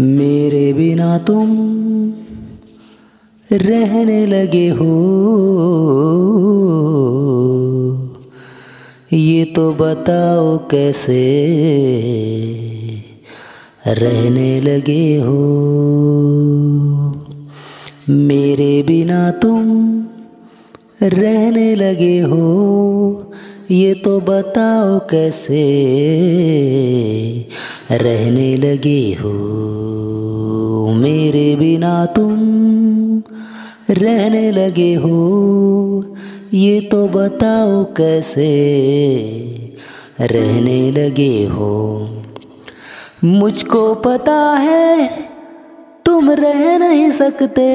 मेरे बिना तुम रहने लगे हो। ये तो बताओ कैसे रहने लगे हो। मेरे बिना तुम रहने लगे हो। ये तो बताओ कैसे रहने लगे हो? मेरे बिना तुम रहने लगे हो। ये तो बताओ कैसे रहने लगे हो? मुझको पता है तुम रह नहीं सकते।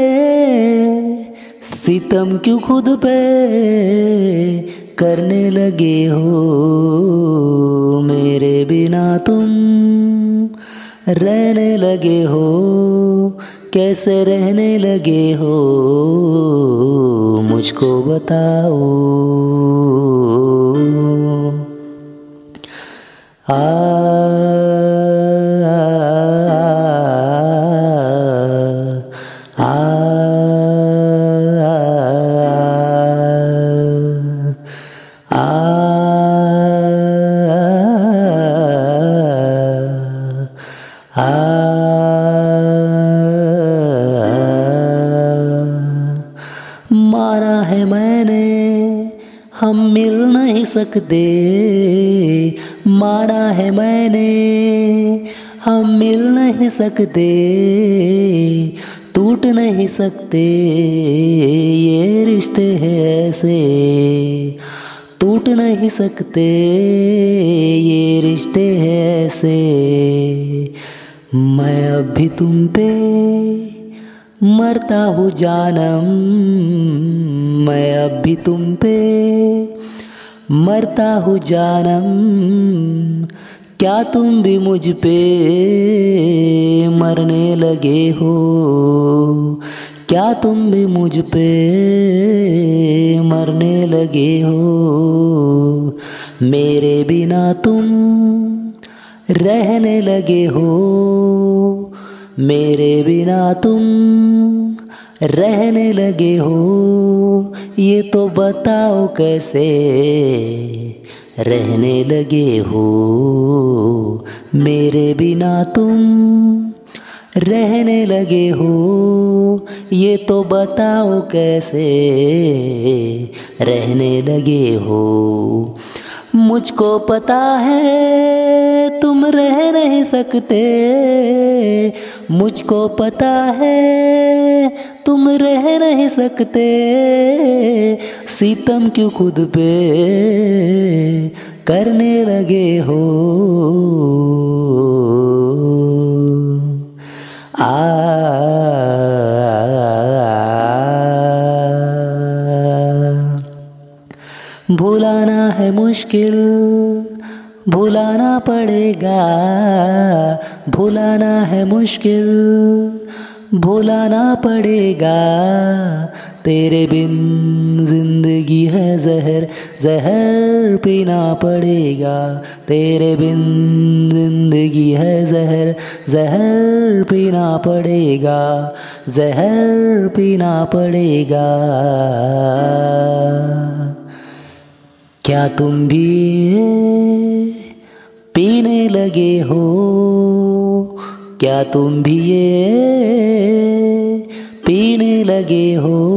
सितम क्यों खुद पे करने लगे हो मेरे बिना तुम रहने लगे हो, कैसे रहने लगे हो मुझको बताओ। आ हम मिल नहीं सकते। माना है मैंने, हम मिल नहीं सकते। टूट नहीं सकते, ये रिश्ते हैं ऐसे। टूट नहीं सकते, ये रिश्ते हैं ऐसे। मैं अब भी तुम पे मरता हूँ जानम, मैं अब भी तुम पे। मरता हूँ जानम, क्या तुम भी मुझ पे मरने लगे हो? क्या तुम भी मुझ पे मरने लगे हो? मेरे बिना तुम रहने लगे हो। मेरे बिना तुम रहने लगे हो। ये तो बताओ कैसे रहने लगे हो। मेरे बिना तुम रहने लगे हो। ये तो बताओ कैसे रहने लगे हो। मुझको पता है तुम रह नहीं सकते। मुझको पता है, तुम रह नहीं सकते। सीतम क्यों खुद पे करने लगे हो? आ, भुलाना है मुश्किल। भुलाना है मुश्किल, भुलाना पड़ेगा। तेरे बिन ज़िंदगी है जहर जहर पीना पड़ेगा। तेरे बिन ज़िंदगी है जहर जहर पीना पड़ेगा, जहर पीना पड़ेगा। क्या तुम भी पीने लगे हो? क्या तुम भी ये पीने लगे हो?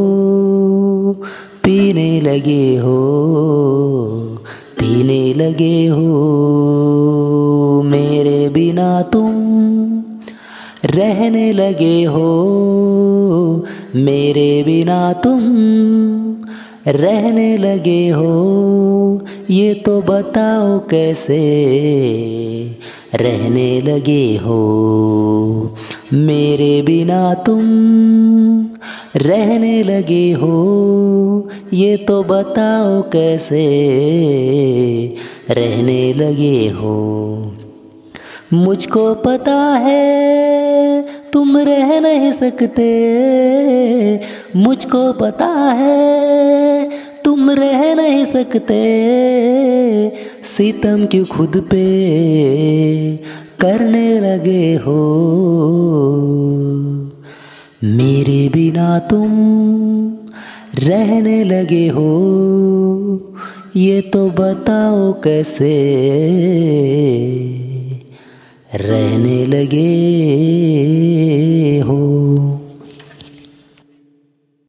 पीने लगे हो? पीने लगे हो? मेरे बिना तुम रहने लगे हो। मेरे बिना तुम रहने लगे हो। ये तो बताओ कैसे? रहने लगे हो। मेरे बिना तुम रहने लगे हो। ये तो बताओ कैसे रहने लगे हो। मुझको पता है तुम रह नहीं सकते। मुझको पता है तुम रह नहीं सकते। सितम क्यों खुद पे करने लगे हो? मेरे बिना तुम रहने लगे हो। ये तो बताओ कैसे रहने लगे